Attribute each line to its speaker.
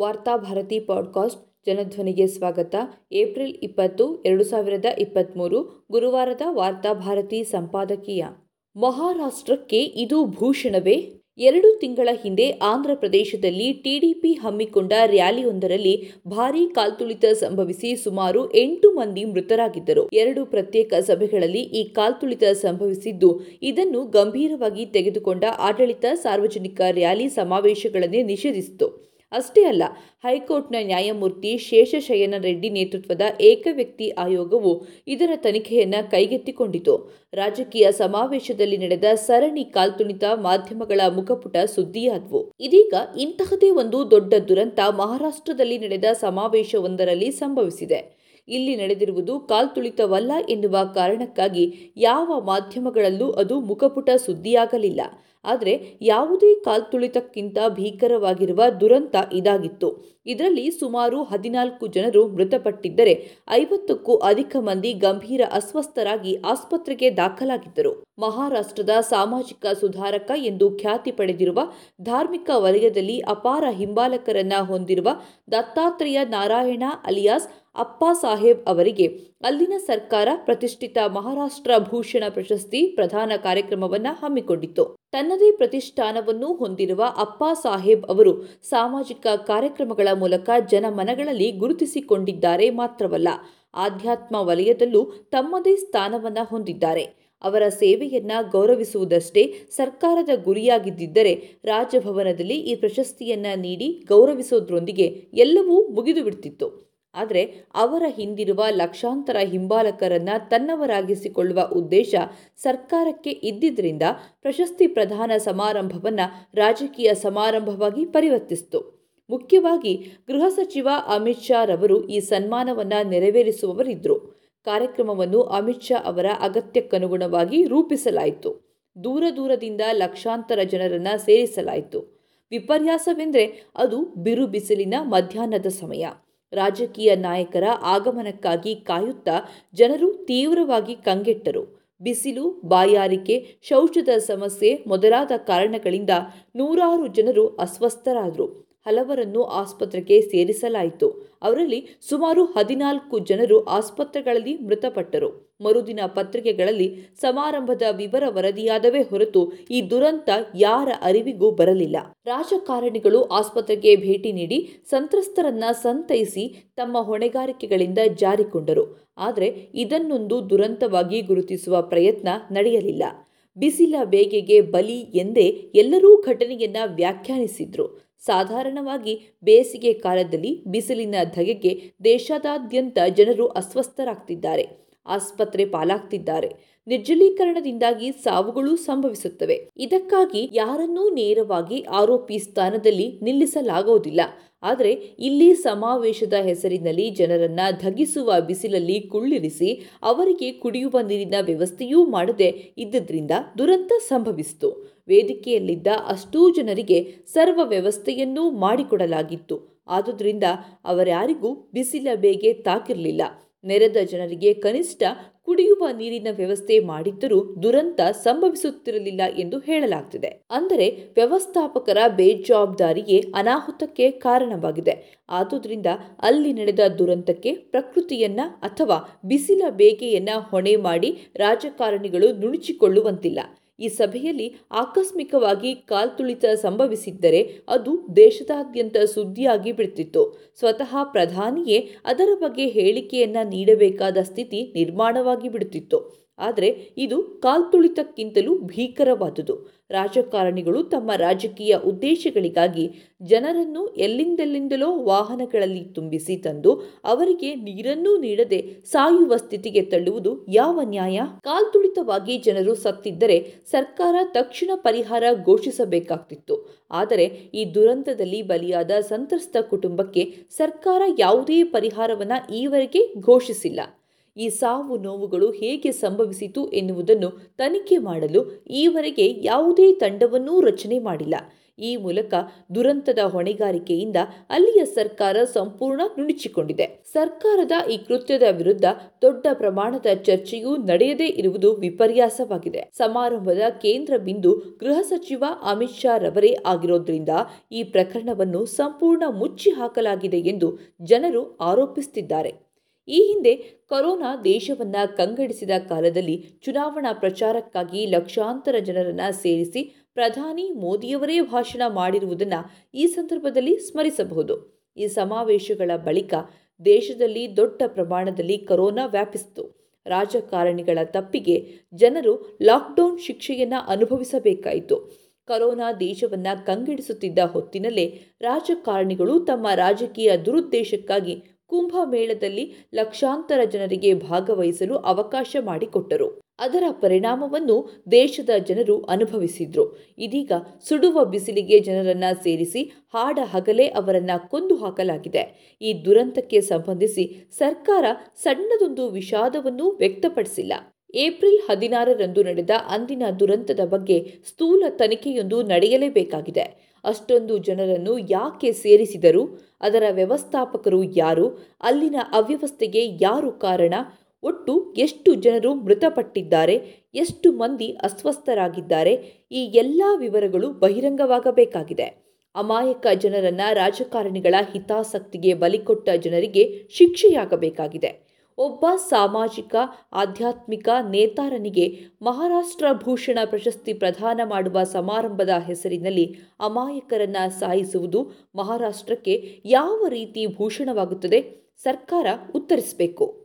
Speaker 1: Varthabharati podcast ಜನಧ್ವನಿಗೆ ಸ್ವಾಗತ. April ಇಪ್ಪತ್ತು, ಎರಡು ಸಾವಿರದ ಇಪ್ಪತ್ತ್ಮೂರು ಗುರುವಾರದ ವಾರ್ತಾಭಾರತಿ ಸಂಪಾದಕೀಯ. ಮಹಾರಾಷ್ಟ್ರಕ್ಕೆ ಇದು ಭೂಷಣವೇ? ಎರಡು ತಿಂಗಳ ಹಿಂದೆ ಆಂಧ್ರಪ್ರದೇಶದಲ್ಲಿ ಟಿಡಿಪಿ ಹಮ್ಮಿಕೊಂಡ ರ್ಯಾಲಿಯೊಂದರಲ್ಲಿ ಭಾರೀ ಕಾಲ್ತುಳಿತ ಸಂಭವಿಸಿ ಸುಮಾರು ಎಂಟು ಮಂದಿ ಮೃತರಾಗಿದ್ದರು. ಎರಡು ಪ್ರತ್ಯೇಕ ಸಭೆಗಳಲ್ಲಿ ಈ ಕಾಲ್ತುಳಿತ ಸಂಭವಿಸಿದ್ದು, ಇದನ್ನು ಗಂಭೀರವಾಗಿ ತೆಗೆದುಕೊಂಡ ಆಡಳಿತ ಸಾರ್ವಜನಿಕ ರ್ಯಾಲಿ ಸಮಾವೇಶಗಳನ್ನೇ ನಿಷೇಧಿಸಿತು ಅಷ್ಟೇ ಅಲ್ಲ, ಹೈಕೋರ್ಟ್ನ ನ್ಯಾಯಮೂರ್ತಿ ಶೇಷಶಯನ ರೆಡ್ಡಿ ನೇತೃತ್ವದ ಏಕವ್ಯಕ್ತಿ ಆಯೋಗವು ಇದರ ತನಿಖೆಯನ್ನು ಕೈಗೆತ್ತಿಕೊಂಡಿತು. ರಾಜಕೀಯ ಸಮಾವೇಶದಲ್ಲಿ ನಡೆದ ಸರಣಿ ಕಾಲ್ತುಣಿತ ಮಾಧ್ಯಮಗಳ ಮುಖಪುಟ ಸುದ್ದಿಯಾದವು. ಇದೀಗ ಇಂತಹದೇ ಒಂದು ದೊಡ್ಡ ದುರಂತ ಮಹಾರಾಷ್ಟ್ರದಲ್ಲಿ ನಡೆದ ಸಮಾವೇಶವೊಂದರಲ್ಲಿ ಸಂಭವಿಸಿದೆ. ಇಲ್ಲಿ ನಡೆದಿರುವುದು ಕಾಲ್ತುಳಿತವಲ್ಲ ಎನ್ನುವ ಕಾರಣಕ್ಕಾಗಿ ಯಾವ ಮಾಧ್ಯಮಗಳಲ್ಲೂ ಅದು ಮುಖಪುಟ ಸುದ್ದಿಯಾಗಲಿಲ್ಲ. ಆದರೆ ಯಾವುದೇ ಕಾಲ್ತುಳಿತಕ್ಕಿಂತ ಭೀಕರವಾಗಿರುವ ದುರಂತ ಇದಾಗಿತ್ತು. ಇದರಲ್ಲಿ ಸುಮಾರು ಹದಿನಾಲ್ಕು ಜನರು ಮೃತಪಟ್ಟಿದ್ದರೆ ಐವತ್ತಕ್ಕೂ ಅಧಿಕ ಮಂದಿ ಗಂಭೀರ ಅಸ್ವಸ್ಥರಾಗಿ ಆಸ್ಪತ್ರೆಗೆ ದಾಖಲಾಗಿದ್ದರು. ಮಹಾರಾಷ್ಟ್ರದ ಸಾಮಾಜಿಕ ಸುಧಾರಕ ಎಂದು ಖ್ಯಾತಿ ಪಡೆದಿರುವ ಧಾರ್ಮಿಕ ವಲಯದಲ್ಲಿ ಅಪಾರ ಹಿಂಬಾಲಕರನ್ನ ಹೊಂದಿರುವ ದತ್ತಾತ್ರೇಯ ನಾರಾಯಣ ಅಲಿಯಾಸ್ ಅಪ್ಪಾ ಸಾಹೇಬ್ ಅವರಿಗೆ ಅಲ್ಲಿನ ಸರ್ಕಾರ ಪ್ರತಿಷ್ಠಿತ ಮಹಾರಾಷ್ಟ್ರ ಭೂಷಣ ಪ್ರಶಸ್ತಿ ಪ್ರಧಾನ ಕಾರ್ಯಕ್ರಮವನ್ನು ಹಮ್ಮಿಕೊಂಡಿತ್ತು. ತನ್ನದೇ ಪ್ರತಿಷ್ಠಾನವನ್ನು ಹೊಂದಿರುವ ಅಪ್ಪಾ ಸಾಹೇಬ್ ಅವರು ಸಾಮಾಜಿಕ ಕಾರ್ಯಕ್ರಮಗಳ ಮೂಲಕ ಜನಮನಗಳಲ್ಲಿ ಗುರುತಿಸಿಕೊಂಡಿದ್ದಾರೆ ಮಾತ್ರವಲ್ಲ, ಆಧ್ಯಾತ್ಮ ವಲಯದಲ್ಲೂ ತಮ್ಮದೇ ಸ್ಥಾನವನ್ನ ಹೊಂದಿದ್ದಾರೆ. ಅವರ ಸೇವೆಯನ್ನ ಗೌರವಿಸುವುದಷ್ಟೇ ಸರ್ಕಾರದ ಗುರಿಯಾಗಿದ್ದರೆ ರಾಜಭವನದಲ್ಲಿ ಈ ಪ್ರಶಸ್ತಿಯನ್ನ ನೀಡಿ ಗೌರವಿಸೋದ್ರೊಂದಿಗೆ ಎಲ್ಲವೂ ಮುಗಿದು ಬಿಡ್ತಿತ್ತು ಆದರೆ ಅವರ ಹಿಂದಿರುವ ಲಕ್ಷಾಂತರ ಹಿಂಬಾಲಕರನ್ನು ತನ್ನವರಾಗಿಸಿಕೊಳ್ಳುವ ಉದ್ದೇಶ ಸರ್ಕಾರಕ್ಕೆ ಇದ್ದಿದ್ದರಿಂದ ಪ್ರಶಸ್ತಿ ಪ್ರದಾನ ಸಮಾರಂಭವನ್ನು ರಾಜಕೀಯ ಸಮಾರಂಭವಾಗಿ ಪರಿವರ್ತಿಸಿತು. ಮುಖ್ಯವಾಗಿ ಗೃಹ ಸಚಿವ ಅಮಿತ್ ಶಾ ರವರು ಈ ಸನ್ಮಾನವನ್ನು ನೆರವೇರಿಸುವವರಿದ್ದರು ಕಾರ್ಯಕ್ರಮವನ್ನು ಅಮಿತ್ ಶಾ ಅವರ ಅಗತ್ಯಕ್ಕನುಗುಣವಾಗಿ ರೂಪಿಸಲಾಯಿತು. ದೂರ ದೂರದಿಂದ ಲಕ್ಷಾಂತರ ಜನರನ್ನು ಸೇರಿಸಲಾಯಿತು. ವಿಪರ್ಯಾಸವೆಂದರೆ ಅದು ಬಿರು ಬಿಸಿಲಿನ ಮಧ್ಯಾಹ್ನದ ಸಮಯ. ರಾಜಕೀಯ ನಾಯಕರ ಆಗಮನಕ್ಕಾಗಿ ಕಾಯುತ್ತಾ ಜನರು ತೀವ್ರವಾಗಿ ಕಂಗೆಟ್ಟರು. ಬಿಸಿಲು, ಬಾಯಾರಿಕೆ, ಶೌಚದ ಸಮಸ್ಯೆ ಮೊದಲಾದ ಕಾರಣಗಳಿಂದ ನೂರಾರು ಜನರು ಅಸ್ವಸ್ಥರಾದರು. ಹಲವರನ್ನು ಆಸ್ಪತ್ರೆಗೆ ಸೇರಿಸಲಾಯಿತು. ಅವರಲ್ಲಿ ಸುಮಾರು ಹದಿನಾಲ್ಕು ಜನರು ಆಸ್ಪತ್ರೆಗಳಲ್ಲಿ ಮೃತಪಟ್ಟರು. ಮರುದಿನ ಪತ್ರಿಕೆಗಳಲ್ಲಿ ಸಮಾರಂಭದ ವಿವರ ವರದಿಯಾದವೇ ಹೊರತು ಈ ದುರಂತ ಯಾರ ಅರಿವಿಗೂ ಬರಲಿಲ್ಲ. ರಾಜಕಾರಣಿಗಳು ಆಸ್ಪತ್ರೆಗೆ ಭೇಟಿ ನೀಡಿ ಸಂತ್ರಸ್ತರನ್ನ ಸಂತೈಸಿ ತಮ್ಮ ಹೊಣೆಗಾರಿಕೆಗಳಿಂದ ಜಾರಿಕೊಂಡರು. ಆದರೆ ಇದನ್ನೊಂದು ದುರಂತವಾಗಿ ಗುರುತಿಸುವ ಪ್ರಯತ್ನ ನಡೆಯಲಿಲ್ಲ. ಬಿಸಿಲ ಬೇಗೆಗೆ ಬಲಿ ಎಂದೇ ಎಲ್ಲರೂ ಘಟನೆಯನ್ನ ವ್ಯಾಖ್ಯಾನಿಸಿದ್ರು. ಸಾಧಾರಣವಾಗಿ ಬೇಸಿಗೆ ಕಾಲದಲ್ಲಿ ಬಿಸಿಲಿನ ಧಗೆಗೆ ದೇಶದಾದ್ಯಂತ ಜನರು ಅಸ್ವಸ್ಥರಾಗ್ತಿದ್ದಾರೆ, ಆಸ್ಪತ್ರೆ ಪಾಲಾಗ್ತಿದ್ದಾರೆ. ನಿರ್ಜಲೀಕರಣದಿಂದಾಗಿ ಸಾವುಗಳು ಸಂಭವಿಸುತ್ತವೆ. ಇದಕ್ಕಾಗಿ ಯಾರನ್ನೂ ನೇರವಾಗಿ ಆರೋಪಿ ಸ್ಥಾನದಲ್ಲಿ ನಿಲ್ಲಿಸಲಾಗುವುದಿಲ್ಲ. ಆದರೆ ಇಲ್ಲಿ ಸಮಾವೇಶದ ಹೆಸರಿನಲ್ಲಿ ಜನರನ್ನ ಧಗಿಸುವ ಬಿಸಿಲಲ್ಲಿ ಕುಳ್ಳಿರಿಸಿ ಅವರಿಗೆ ಕುಡಿಯುವ ನೀರಿನ ವ್ಯವಸ್ಥೆಯೂ ಮಾಡದೆ ಇದ್ದುದರಿಂದ ದುರಂತ ಸಂಭವಿಸಿತು. ವೇದಿಕೆಯಲ್ಲಿದ್ದ ಅಷ್ಟೂ ಜನರಿಗೆ ಸರ್ವ ವ್ಯವಸ್ಥೆಯನ್ನೂ ಮಾಡಿಕೊಡಲಾಗಿತ್ತು. ಆದುದರಿಂದ ಅವರ್ಯಾರಿಗೂ ಬಿಸಿಲ ಬೇಗೆ ತಾಕಿರಲಿಲ್ಲ. ನೆರೆದ ಜನರಿಗೆ ಕನಿಷ್ಠ ಕುಡಿಯುವ ನೀರಿನ ವ್ಯವಸ್ಥೆ ಮಾಡಿದ್ದರೂ ದುರಂತ ಸಂಭವಿಸುತ್ತಿರಲಿಲ್ಲ ಎಂದು ಹೇಳಲಾಗ್ತಿದೆ. ಅಂದರೆ ವ್ಯವಸ್ಥಾಪಕರ ಬೇಜವಾಬ್ದಾರಿಯೇ ಅನಾಹುತಕ್ಕೆ ಕಾರಣವಾಗಿದೆ. ಆದುದರಿಂದ ಅಲ್ಲಿ ನಡೆದ ದುರಂತಕ್ಕೆ ಪ್ರಕೃತಿಯನ್ನ ಅಥವಾ ಬಿಸಿಲ ಬೇಗೆಯನ್ನ ಹೊಣೆ ಮಾಡಿ ರಾಜಕಾರಣಿಗಳು ನುಣುಚಿಕೊಳ್ಳುವಂತಿಲ್ಲ. ಈ ಸಭೆಯಲ್ಲಿ ಆಕಸ್ಮಿಕವಾಗಿ ಕಾಲ್ತುಳಿತ ಸಂಭವಿಸಿದ್ದರೆ ಅದು ದೇಶದಾದ್ಯಂತ ಸುದ್ದಿಯಾಗಿ ಬಿಡ್ತಿತ್ತು. ಸ್ವತಃ ಪ್ರಧಾನಿಯೇ ಅದರ ಬಗ್ಗೆ ಹೇಳಿಕೆಯನ್ನ ನೀಡಬೇಕಾದ ಸ್ಥಿತಿ ನಿರ್ಮಾಣವಾಗಿ ಬಿಡುತ್ತಿತ್ತು ಆದರೆ ಇದು ಕಾಲ್ತುಳಿತಕ್ಕಿಂತಲೂ ಭೀಕರವಾದುದು. ರಾಜಕಾರಣಿಗಳು ತಮ್ಮ ರಾಜಕೀಯ ಉದ್ದೇಶಗಳಿಗಾಗಿ ಜನರನ್ನು ಎಲ್ಲಿಂದೆಲ್ಲಿಂದಲೋ ವಾಹನಗಳಲ್ಲಿ ತುಂಬಿಸಿ ತಂದು ಅವರಿಗೆ ನೀರನ್ನೂ ನೀಡದೆ ಸಾಯುವ ಸ್ಥಿತಿಗೆ ತಳ್ಳುವುದು ಯಾವ ನ್ಯಾಯ? ಕಾಲ್ತುಳಿತವಾಗಿ ಜನರು ಸತ್ತಿದ್ದರೆ ಸರ್ಕಾರ ತಕ್ಷಣ ಪರಿಹಾರ ಘೋಷಿಸಬೇಕಾಗ್ತಿತ್ತು. ಆದರೆ ಈ ದುರಂತದಲ್ಲಿ ಬಲಿಯಾದ ಸಂತ್ರಸ್ತ ಕುಟುಂಬಕ್ಕೆ ಸರ್ಕಾರ ಯಾವುದೇ ಪರಿಹಾರವನ್ನು ಈವರೆಗೆ ಘೋಷಿಸಿಲ್ಲ. ಈ ಸಾವು ನೋವುಗಳು ಹೇಗೆ ಸಂಭವಿಸಿತು ಎನ್ನುವುದನ್ನು ತನಿಖೆ ಮಾಡಲು ಈವರೆಗೆ ಯಾವುದೇ ತಂಡವನ್ನೂ ರಚನೆ ಮಾಡಿಲ್ಲ. ಈ ಮೂಲಕ ದುರಂತದ ಹೊಣೆಗಾರಿಕೆಯಿಂದ ಅಲ್ಲಿಯ ಸರ್ಕಾರ ಸಂಪೂರ್ಣ ನುಣುಚಿಕೊಂಡಿದೆ. ಸರ್ಕಾರದ ಈ ಕೃತ್ಯದ ವಿರುದ್ಧ ದೊಡ್ಡ ಪ್ರಮಾಣದ ಚರ್ಚೆಯೂ ನಡೆಯದೇ ಇರುವುದು ವಿಪರ್ಯಾಸವಾಗಿದೆ. ಸಮಾರಂಭದ ಕೇಂದ್ರ ಬಿಂದು ಗೃಹ ಸಚಿವ ಅಮಿತ್ ಶಾ ರವರೇ ಆಗಿರೋದ್ರಿಂದ ಈ ಪ್ರಕರಣವನ್ನು ಸಂಪೂರ್ಣ ಮುಚ್ಚಿ ಹಾಕಲಾಗಿದೆ ಎಂದು ಜನರು ಆರೋಪಿಸುತ್ತಿದ್ದಾರೆ ಈ ಹಿಂದೆ ಕೊರೋನಾ ದೇಶವನ್ನ ಕಂಗಡಿಸಿದ ಕಾಲದಲ್ಲಿ ಚುನಾವಣಾ ಪ್ರಚಾರಕ್ಕಾಗಿ ಲಕ್ಷಾಂತರ ಜನರನ್ನು ಸೇರಿಸಿ ಪ್ರಧಾನಿ ಮೋದಿಯವರೇ ಭಾಷಣ ಮಾಡಿರುವುದನ್ನು ಈ ಸಂದರ್ಭದಲ್ಲಿ ಸ್ಮರಿಸಬಹುದು. ಈ ಸಮಾವೇಶಗಳ ಬಳಿಕ ದೇಶದಲ್ಲಿ ದೊಡ್ಡ ಪ್ರಮಾಣದಲ್ಲಿ ಕೊರೋನಾ ವ್ಯಾಪಿಸಿತು. ರಾಜಕಾರಣಿಗಳ ತಪ್ಪಿಗೆ ಜನರು ಲಾಕ್ಡೌನ್ ಶಿಕ್ಷೆಯನ್ನು ಅನುಭವಿಸಬೇಕಾಯಿತು. ಕೊರೋನಾ ದೇಶವನ್ನ ಕಂಗೆಡಿಸುತ್ತಿದ್ದ ಹೊತ್ತಿನಲ್ಲೇ ರಾಜಕಾರಣಿಗಳು ತಮ್ಮ ರಾಜಕೀಯ ದುರುದ್ದೇಶಕ್ಕಾಗಿ ಕುಂಭಮೇಳದಲ್ಲಿ ಲಕ್ಷಾಂತರ ಜನರಿಗೆ ಭಾಗವಹಿಸಲು ಅವಕಾಶ ಮಾಡಿಕೊಟ್ಟರು. ಅದರ ಪರಿಣಾಮವನ್ನು ದೇಶದ ಜನರು ಅನುಭವಿಸಿದ್ರು. ಇದೀಗ ಸುಡುವ ಬಿಸಿಲಿಗೆ ಜನರನ್ನ ಸೇರಿಸಿ ಹಾಡ ಹಗಲೇ ಅವರನ್ನ ಕೊಂದು ಹಾಕಲಾಗಿದೆ. ಈ ದುರಂತಕ್ಕೆ ಸಂಬಂಧಿಸಿ ಸರ್ಕಾರ ಸಣ್ಣದೊಂದು ವಿಷಾದವನ್ನು ವ್ಯಕ್ತಪಡಿಸಿಲ್ಲ. ಏಪ್ರಿಲ್ ಹದಿನಾರರಂದು ನಡೆದ ಅಂದಿನ ದುರಂತದ ಬಗ್ಗೆ ಸ್ಥೂಲ ತನಿಖೆಯೊಂದು ನಡೆಯಲೇಬೇಕಾಗಿದೆ. ಅಷ್ಟೊಂದು ಜನರನ್ನು ಯಾಕೆ ಸೇರಿಸಿದರು? ಅದರ ವ್ಯವಸ್ಥಾಪಕರು ಯಾರು? ಅಲ್ಲಿನ ಅವ್ಯವಸ್ಥೆಗೆ ಯಾರು ಕಾರಣ? ಒಟ್ಟು ಎಷ್ಟು ಜನರು ಮೃತಪಟ್ಟಿದ್ದಾರೆ? ಎಷ್ಟು ಮಂದಿ ಅಸ್ವಸ್ಥರಾಗಿದ್ದಾರೆ? ಈ ಎಲ್ಲ ವಿವರಗಳು ಬಹಿರಂಗವಾಗಬೇಕಾಗಿದೆ. ಅಮಾಯಕ ಜನರನ್ನು ರಾಜಕಾರಣಿಗಳ ಹಿತಾಸಕ್ತಿಗೆ ಬಲಿಕೊಟ್ಟ ಜನರಿಗೆ ಶಿಕ್ಷೆಯಾಗಬೇಕಾಗಿದೆ. ಒಬ್ಬ ಸಾಮಾಜಿಕ, ಆಧ್ಯಾತ್ಮಿಕ ನೇತಾರನಿಗೆ ಮಹಾರಾಷ್ಟ್ರ ಭೂಷಣ ಪ್ರಶಸ್ತಿ ಪ್ರದಾನ ಮಾಡುವ ಸಮಾರಂಭದ ಹೆಸರಿನಲ್ಲಿ ಅಮಾಯಕರನ್ನ ಸಾಯಿಸುವುದು ಮಹಾರಾಷ್ಟ್ರಕ್ಕೆ ಯಾವ ರೀತಿ ಭೂಷಣವಾಗುತ್ತದೆ ಸರ್ಕಾರ ಉತ್ತರಿಸಬೇಕು.